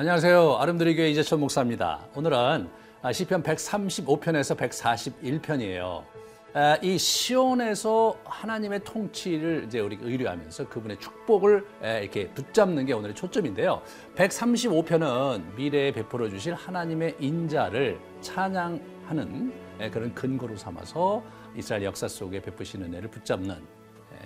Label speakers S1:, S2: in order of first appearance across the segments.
S1: 안녕하세요. 아름드리 교회 이재천 목사입니다. 오늘은 시편 135편에서 141편이에요. 이 시온에서 하나님의 통치를 이제 우리 의뢰하면서 그분의 축복을 이렇게 붙잡는 게 오늘의 초점인데요. 135편은 미래에 베풀어 주실 하나님의 인자를 찬양하는 그런 근거로 삼아서 이스라엘 역사 속에 베푸시는 은혜를 붙잡는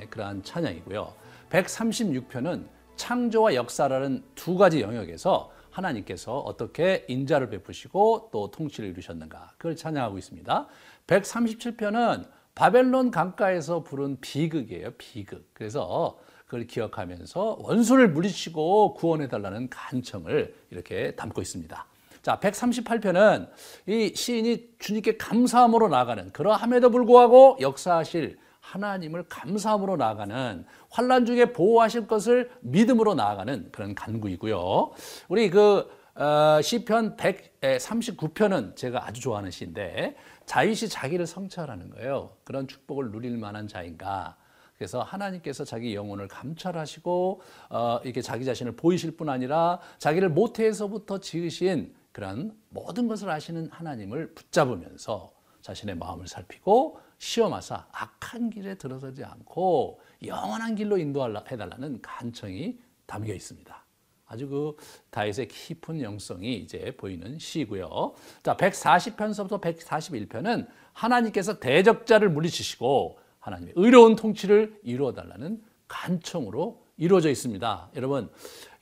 S1: 그러한 찬양이고요. 136편은 창조와 역사라는 두 가지 영역에서 하나님께서 어떻게 인자를 베푸시고 또 통치를 이루셨는가 그걸 찬양하고 있습니다. 137편은 바벨론 강가에서 부른 비극이에요. 비극. 그래서 그걸 기억하면서 원수를 물리치고 구원해 달라는 간청을 이렇게 담고 있습니다. 자, 138편은 이 시인이 주님께 감사함으로 나가는 그러함에도 불구하고 역사하실 하나님을 감사함으로 나아가는 환란 중에 보호하실 것을 믿음으로 나아가는 그런 간구이고요. 우리 그 어, 시편 139편은 제가 아주 좋아하는 시인데 자윗이 자기를 성찰하는 거예요. 그런 축복을 누릴 만한 자인가? 그래서 하나님께서 자기 영혼을 감찰하시고 어, 이렇게 자기 자신을 보이실 뿐 아니라 자기를 모태에서부터 지으신 그런 모든 것을 아시는 하나님을 붙잡으면서 자신의 마음을 살피고 시험하사 악한 길에 들어서지 않고 영원한 길로 인도해달라는 간청이 담겨 있습니다. 아주 그 다윗의 깊은 영성이 이제 보이는 시고요. 자, 140편서부터 141편은 하나님께서 대적자를 물리치시고 하나님의 의로운 통치를 이루어 달라는 간청으로 이루어져 있습니다. 여러분,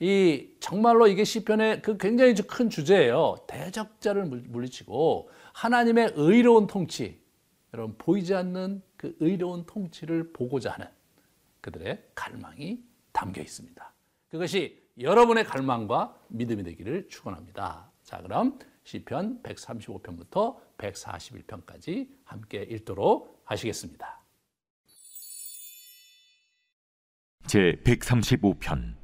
S1: 이 정말로 이게 시편의 그 굉장히 큰 주제예요. 대적자를 물리치고 하나님의 의로운 통치, 여러분 보이지 않는 그 의로운 통치를 보고자 하는 그들의 갈망이 담겨 있습니다. 그것이 여러분의 갈망과 믿음이 되기를 축원합니다. 자, 그럼 시편 135편부터 141편까지 함께 읽도록 하시겠습니다.
S2: 제 135편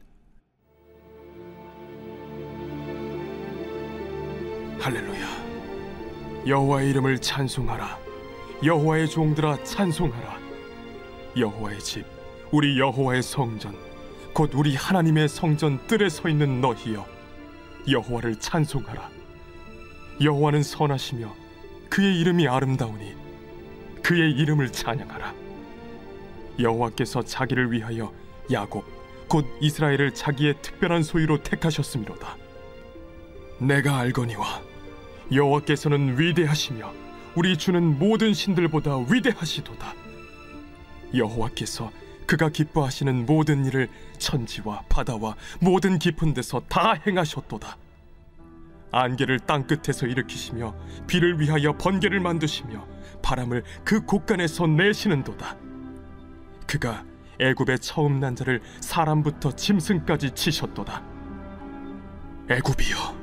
S3: 할렐루야 여호와의 이름을 찬송하라. 여호와의 종들아 찬송하라. 여호와의 집 우리 여호와의 성전 곧 우리 하나님의 성전 뜰에 서 있는 너희여 여호와를 찬송하라. 여호와는 선하시며 그의 이름이 아름다우니 그의 이름을 찬양하라. 여호와께서 자기를 위하여 야곱 곧 이스라엘을 자기의 특별한 소유로 택하셨음이로다. 내가 알거니와 여호와께서는 위대하시며 우리 주는 모든 신들보다 위대하시도다 여호와께서 그가 기뻐하시는 모든 일을 천지와 바다와 모든 깊은 데서 다 행하셨도다. 안개를 땅 끝에서 일으키시며 비를 위하여 번개를 만드시며 바람을 그 곳간에서 내시는도다. 그가 애굽의 처음 난 자를 사람부터 짐승까지 치셨도다. 애굽이여,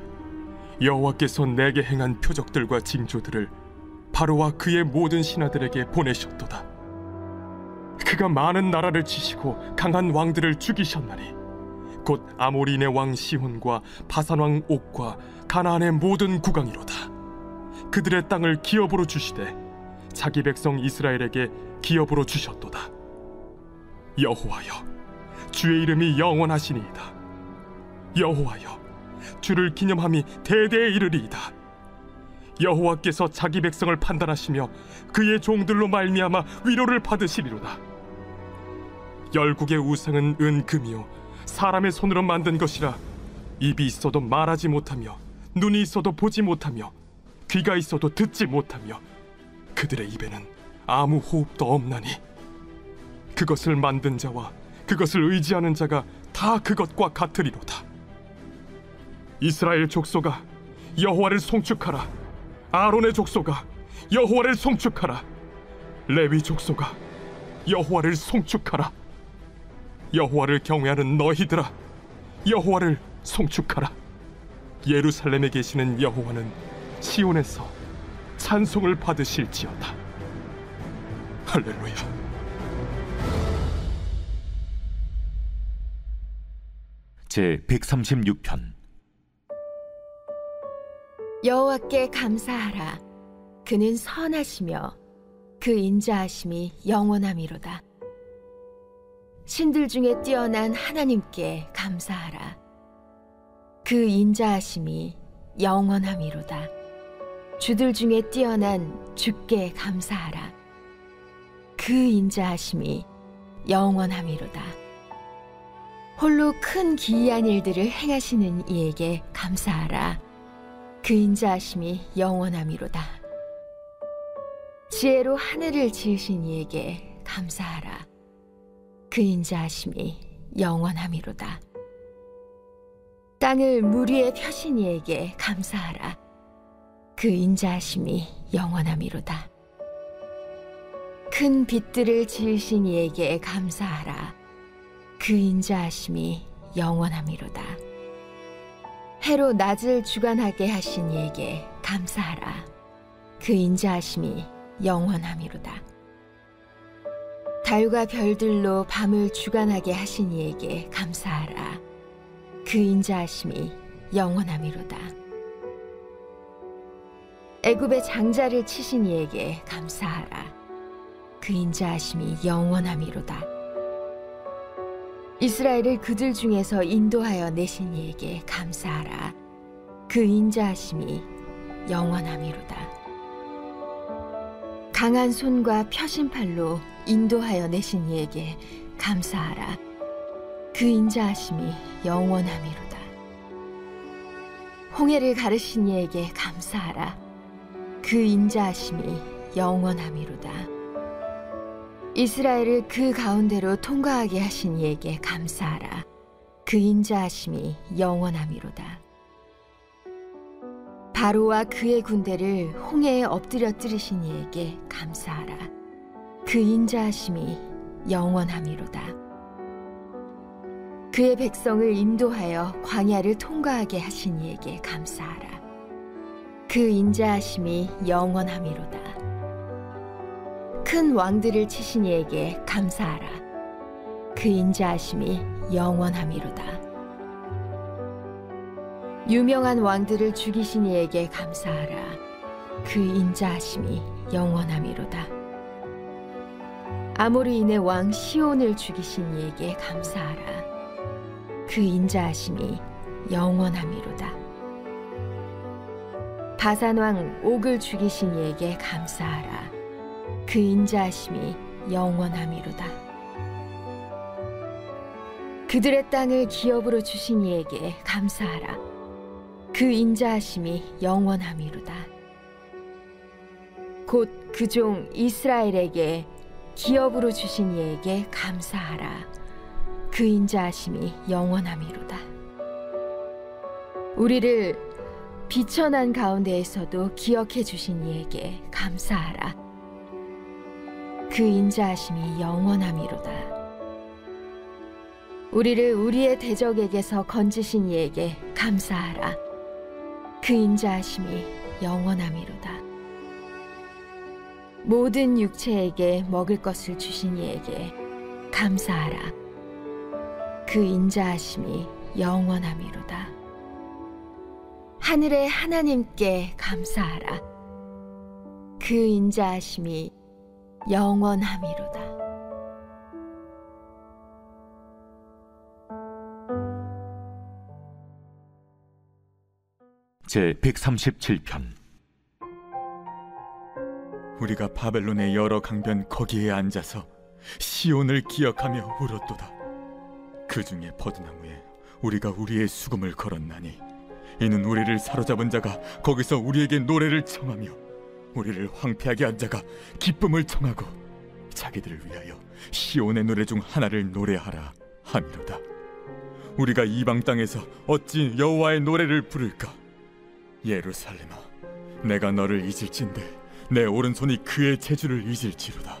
S3: 여호와께서 내게 행한 표적들과 징조들을 바로와 그의 모든 신하들에게 보내셨도다. 그가 많은 나라를 치시고 강한 왕들을 죽이셨나니 곧 아모리네 왕 시혼과 바산 왕 옥과 가나안의 모든 국왕이로다. 그들의 땅을 기업으로 주시되 자기 백성 이스라엘에게 기업으로 주셨도다. 여호와여 주의 이름이 영원하시니이다. 여호와여 주를 기념함이 대대에 이르리이다. 여호와께서 자기 백성을 판단하시며 그의 종들로 말미암아 위로를 받으시리로다. 열국의 우상은 은금이요 사람의 손으로 만든 것이라 입이 있어도 말하지 못하며 눈이 있어도 보지 못하며 귀가 있어도 듣지 못하며 그들의 입에는 아무 호흡도 없나니. 그것을 만든 자와 그것을 의지하는 자가 다 그것과 같으리로다 이스라엘 족속아 여호와를 송축하라. 아론의 족속아 여호와를 송축하라. 레위 족속아 여호와를 송축하라. 여호와를 경외하는 너희들아 여호와를 송축하라. 예루살렘에 계시는 여호와는 시온에서 찬송을 받으실지어다. 할렐루야.
S2: 제 136편
S4: 여호와께 감사하라 그는 선하시며 그 인자하심이 영원함이로다 신들 중에 뛰어난 하나님께 감사하라. 그 인자하심이 영원함이로다. 주들 중에 뛰어난 주께 감사하라. 그 인자하심이 영원함이로다. 홀로 큰 기이한 일들을 행하시는 이에게 감사하라. 그 인자 하심이 영원함이로다. 지혜로 하늘을 지으신 이에게 감사하라. 그 인자 하심이 영원함이로다. 땅을 물 위에 펴신 이에게 감사하라. 그 인자하심이 영원함이로다. 큰 빛들을 지으신 이에게 감사하라. 그 인자하심이 영원함이로다. 해로 낮을 주관하게 하신 이에게 감사하라. 그 인자하심이 영원함이로다. 달과 별들로 밤을 주관하게 하신 이에게 감사하라. 그 인자하심이 영원함이로다. 애굽의 장자를 치신 이에게 감사하라. 그 인자하심이 영원함이로다. 이스라엘을 그들 중에서 인도하여 내신 이에게 감사하라. 그 인자하심이 영원함이로다. 강한 손과 펴신 팔로 인도하여 내신 이에게 감사하라. 그 인자하심이 영원함이로다. 홍해를 가르신 이에게 감사하라. 그 인자하심이 영원함이로다. 이스라엘을 그 가운데로 통과하게 하신 이에게 감사하라. 그 인자하심이 영원함이로다. 바로와 그의 군대를 홍해에 엎드려뜨리신 이에게 감사하라. 그 인자하심이 영원함이로다. 그의 백성을 인도하여 광야를 통과하게 하신 이에게 감사하라. 그 인자하심이 영원함이로다. 큰 왕들을 치신 이에게 감사하라. 그 인자하심이 영원함이로다. 유명한 왕들을 죽이신 이에게 감사하라. 그 인자하심이 영원함이로다. 아모리인의 왕 시온을 죽이신 이에게 감사하라. 그 인자하심이 영원함이로다. 바산 왕 옥을 죽이신 이에게 감사하라. 그 인자하심이 영원함이로다. 그들의 땅을 기업으로 주신 이에게 감사하라. 그 인자하심이 영원함이로다. 곧 그 종 이스라엘에게 기업으로 주신 이에게 감사하라. 그 인자하심이 영원함이로다. 우리를 비천한 가운데에서도 기억해 주신 이에게 감사하라. 그 인자하심이 영원함이로다. 우리를 우리의 대적에게서 건지신 이에게 감사하라. 그 인자하심이 영원함이로다. 모든 육체에게 먹을 것을 주신 이에게 감사하라. 그 인자하심이 영원함이로다. 하늘의 하나님께 감사하라. 그 인자하심이 영원함이로다.
S2: 제 137편
S5: 우리가 바벨론의 여러 강변 거기에 앉아서 시온을 기억하며 울었도다. 그 중에 버드나무에 우리가 우리의 수금을 걸었나니 이는 우리를 사로잡은 자가 거기서 우리에게 노래를 청하며 우리를 황폐하게 한 자가 기쁨을 청하고 자기들을 위하여 시온의 노래 중 하나를 노래하라 함이로다. 우리가 이방 땅에서 어찌 여호와의 노래를 부를까? 예루살렘아, 내가 너를 잊을진데 내 오른손이 그의 재주를 잊을지로다.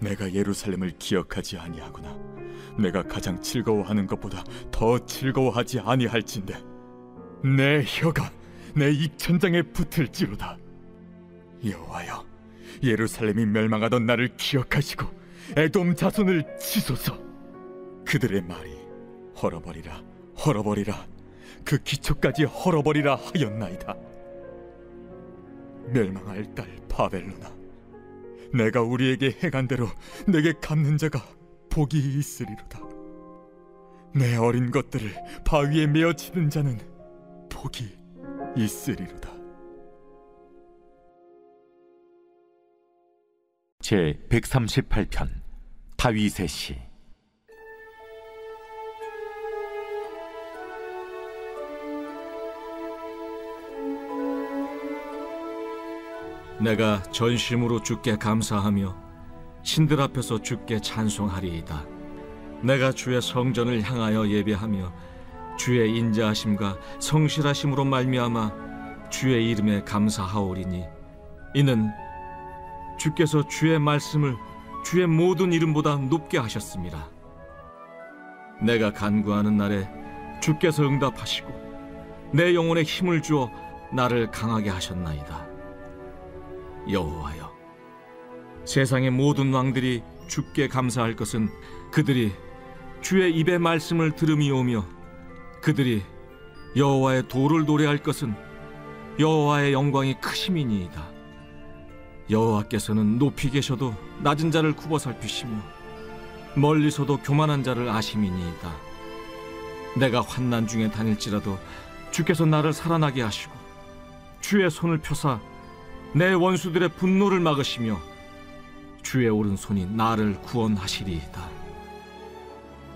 S5: 내가 예루살렘을 기억하지 아니하구나. 내가 가장 즐거워하는 것보다 더 즐거워하지 아니할진데 내 혀가 내 입천장에 붙을지로다. 여호와여, 예루살렘이 멸망하던 나를 기억하시고 에돔 자손을 치소서. 그들의 말이 헐어버리라, 헐어버리라. 그 기초까지 헐어버리라 하였나이다. 멸망할 딸 바벨로나, 내가 우리에게 행한 대로 내게 갚는 자가 복이 있으리로다. 내 어린 것들을 바위에 메어 치는 자는
S3: 복이 있으리로다.
S2: 제 138편 다윗의 시
S6: 내가 전심으로 주께 감사하며 신들 앞에서 주께 찬송하리이다. 내가 주의 성전을 향하여 예배하며 주의 인자하심과 성실하심으로 말미암아 주의 이름에 감사하오리니 이는 주께서 주의 말씀을 주의 모든 이름보다 높게 하셨습니다. 내가 간구하는 날에 주께서 응답하시고 내 영혼에 힘을 주어 나를 강하게 하셨나이다. 여호와여 세상의 모든 왕들이 주께 감사할 것은 그들이 주의 입의 말씀을 들음이오며 그들이 여호와의 도를 노래할 것은 여호와의 영광이 크심이니이다 여호와께서는 높이 계셔도 낮은 자를 굽어 살피시며 멀리서도 교만한 자를 아심이니이다 내가 환난 중에 다닐지라도 주께서 나를 살아나게 하시고 주의 손을 펴사 내 원수들의 분노를 막으시며 주의 오른손이 나를 구원하시리이다.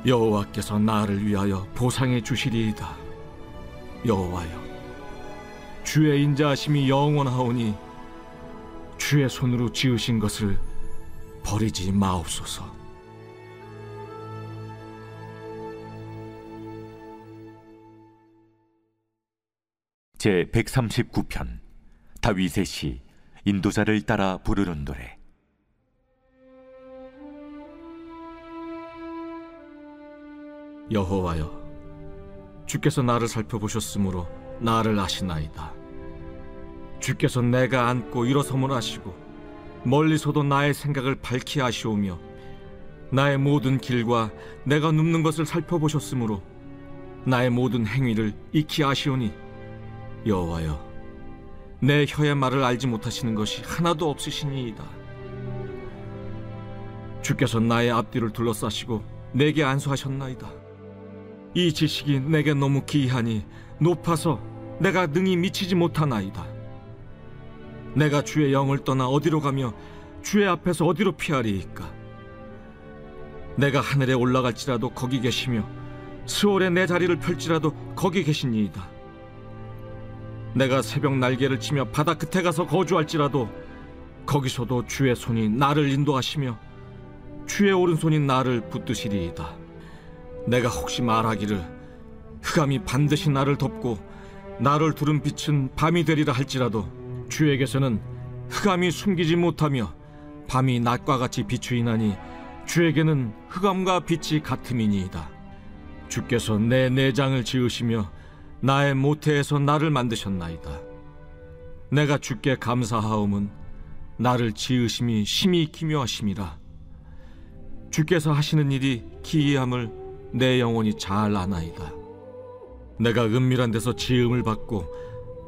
S6: 여호와께서 나를 위하여 보상해 주시리이다. 여호와여, 주의 인자하심이 영원하오니 주의 손으로 지으신 것을 버리지 마옵소서.
S2: 제 139편 다윗의 시 인도자를 따라 부르는 노래
S6: 여호와여, 주께서 나를 살펴보셨으므로 나를 아시나이다. 주께서 내가 앉고 일어섬을 아시고 멀리서도 나의 생각을 밝히 아시오며 나의 모든 길과 내가 눕는 것을 살펴보셨으므로 나의 모든 행위를 익히 아시오니 여호와여 내 혀의 말을 알지 못하시는 것이 하나도 없으시니이다. 주께서 나의 앞뒤를 둘러싸시고 내게 안수하셨나이다. 이 지식이 내게 너무 기이하니 높아서 내가 능히 미치지 못하나이다 내가 주의 영을 떠나 어디로 가며 주의 앞에서 어디로 피하리이까 내가 하늘에 올라갈지라도 거기 계시며 스월에 내 자리를 펼지라도 거기 계시니이다 내가 새벽 날개를 치며 바다 끝에 가서 거주할지라도 거기서도 주의 손이 나를 인도하시며 주의 오른손이 나를 붙드시리이다. 내가 혹시 말하기를 흑암이 반드시 나를 덮고 나를 두른 빛은 밤이 되리라 할지라도 주에게서는 흑암이 숨기지 못하며 밤이 낮과 같이 비추이나니 주에게는 흑암과 빛이 같음이니이다. 주께서 내 내장을 지으시며 나의 모태에서 나를 만드셨나이다. 내가 주께 감사하옴은 나를 지으심이 심히 기묘하심이라. 주께서 하시는 일이 기이함을 내 영혼이 잘 아나이다. 내가 은밀한 데서 지음을 받고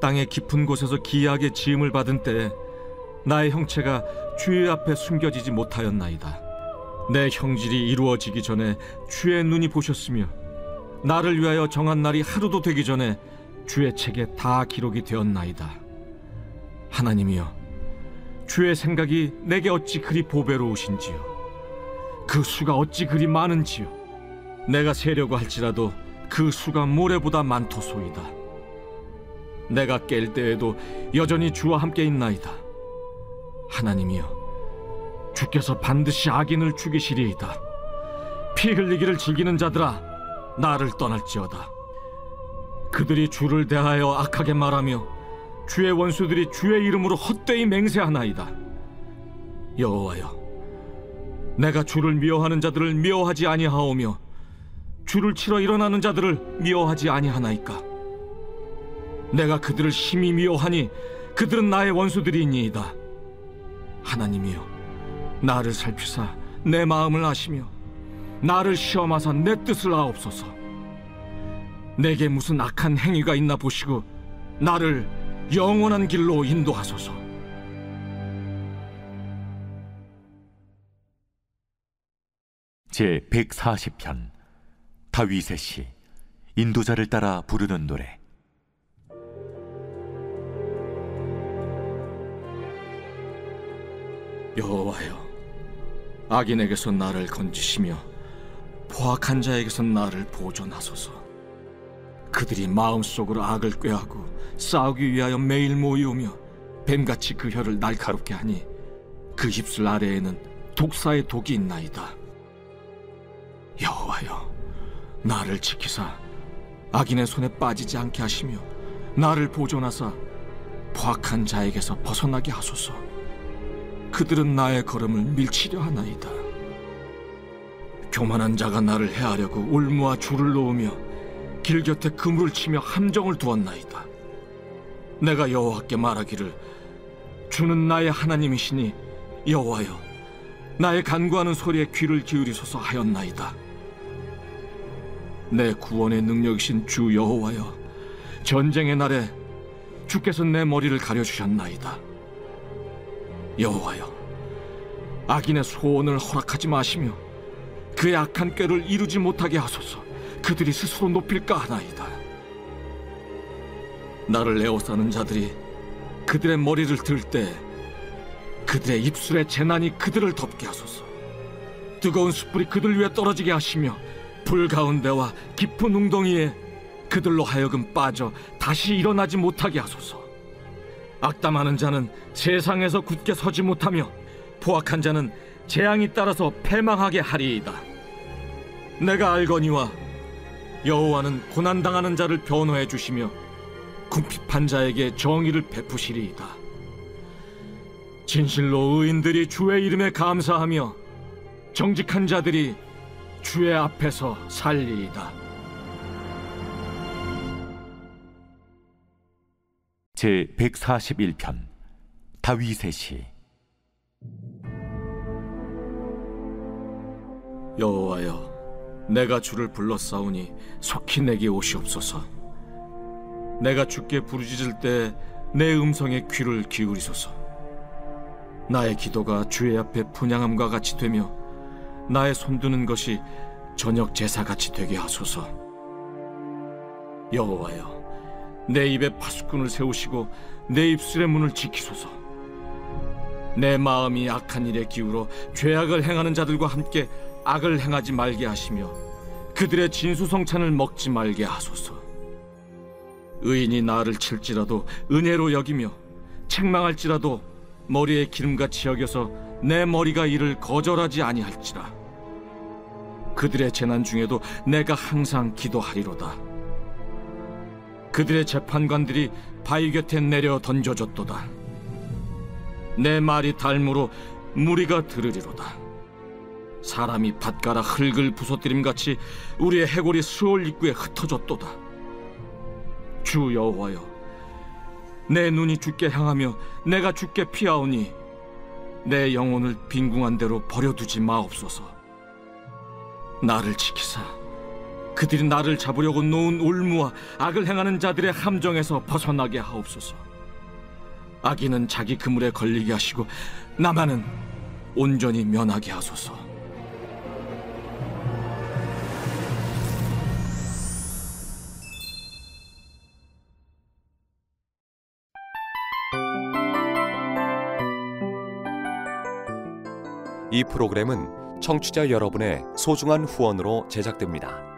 S6: 땅의 깊은 곳에서 기이하게 지음을 받은 때에 나의 형체가 주의 앞에 숨겨지지 못하였나이다. 내 형질이 이루어지기 전에 주의 눈이 보셨으며 나를 위하여 정한 날이 하루도 되기 전에 주의 책에 다 기록이 되었나이다. 하나님이여, 주의 생각이 내게 어찌 그리 보배로우신지요. 그 수가 어찌 그리 많은지요. 내가 세려고 할지라도 그 수가 모래보다 많도소이다. 내가 깰 때에도 여전히 주와 함께 있나이다. 하나님이여, 주께서 반드시 악인을 죽이시리이다. 피 흘리기를 즐기는 자들아, 나를 떠날지어다. 그들이 주를 대하여 악하게 말하며 주의 원수들이 주의 이름으로 헛되이 맹세하나이다. 여호와여, 내가 주를 미워하는 자들을 미워하지 아니하오며 주를 치러 일어나는 자들을 미워하지 아니하나이까. 내가 그들을 심히 미워하니 그들은 나의 원수들이니이다. 하나님이여, 나를 살피사 내 마음을 아시며 나를 시험하사 내 뜻을 아옵소서. 내게 무슨 악한 행위가 있나 보시고 나를 영원한 길로 인도하소서.
S2: 제 140편 다윗의 시 인도자를 따라 부르는 노래
S6: 여호와여, 악인에게서 나를 건지시며 포악한 자에게서 나를 보존하소서. 그들이 마음속으로 악을 꾀하고 싸우기 위하여 매일 모이오며 뱀같이 그 혀를 날카롭게 하니 그 입술 아래에는 독사의 독이 있나이다. 여호와여, 나를 지키사 악인의 손에 빠지지 않게 하시며 나를 보존하사 포악한 자에게서 벗어나게 하소서. 그들은 나의 걸음을 밀치려 하나이다. 교만한 자가 나를 해하려고 올무와 줄을 놓으며 길 곁에 그물을 치며 함정을 두었나이다. 내가 여호와께 말하기를 주는 나의 하나님이시니 여호와여 나의 간구하는 소리에 귀를 기울이소서 하였나이다. 내 구원의 능력이신 주 여호와여 전쟁의 날에 주께서 내 머리를 가려 주셨나이다. 여호와여 악인의 소원을 허락하지 마시며 그의 악한 꾀를 이루지 못하게 하소서. 그들이 스스로 높일까 하나이다. 나를 에워싸는 자들이 그들의 머리를 들 때 그들의 입술에 재난이 그들을 덮게 하소서. 뜨거운 숯불이 그들 위에 떨어지게 하시며 불 가운데와 깊은 웅덩이에 그들로 하여금 빠져 다시 일어나지 못하게 하소서. 악담하는 자는 세상에서 굳게 서지 못하며 포악한 자는 재앙이 따라서 패망하게 하리이다. 내가 알거니와 여호와는 고난 당하는 자를 변호해 주시며 궁핍한 자에게 정의를 베푸시리이다. 진실로 의인들이 주의 이름에 감사하며 정직한 자들이 주의 앞에서 살리이다.
S2: 제 141편 다윗의 시
S6: 여호와여, 내가 주를 불러싸우니 속히 내게 오시옵소서. 내가 주께 부르짖을 때 내 음성에 귀를 기울이소서. 나의 기도가 주의 앞에 분양함과 같이 되며 나의 손드는 것이 저녁 제사 같이 되게 하소서. 여호와여, 내 입에 파수꾼을 세우시고 내 입술의 문을 지키소서. 내 마음이 악한 일에 기울어 죄악을 행하는 자들과 함께 악을 행하지 말게 하시며 그들의 진수성찬을 먹지 말게 하소서. 의인이 나를 칠지라도 은혜로 여기며 책망할지라도 머리에 기름같이 여겨서 내 머리가 이를 거절하지 아니할지라. 그들의 재난 중에도 내가 항상 기도하리로다. 그들의 재판관들이 바위 곁에 내려 던져졌도다. 내 말이 달무로 무리가 들으리로다. 사람이 밭가라 흙을 부서뜨림 같이 우리의 해골이 수월 입구에 흩어졌도다. 주 여호와여, 내 눈이 주께 향하며 내가 주께 피하오니 내 영혼을 빈궁한 대로 버려두지 마옵소서. 나를 지키사 그들이 나를 잡으려고 놓은 올무와 악을 행하는 자들의 함정에서 벗어나게 하옵소서. 악인은 자기 그물에 걸리게 하시고 나만은 온전히 면하게 하소서.
S7: 이 프로그램은 청취자 여러분의 소중한 후원으로 제작됩니다.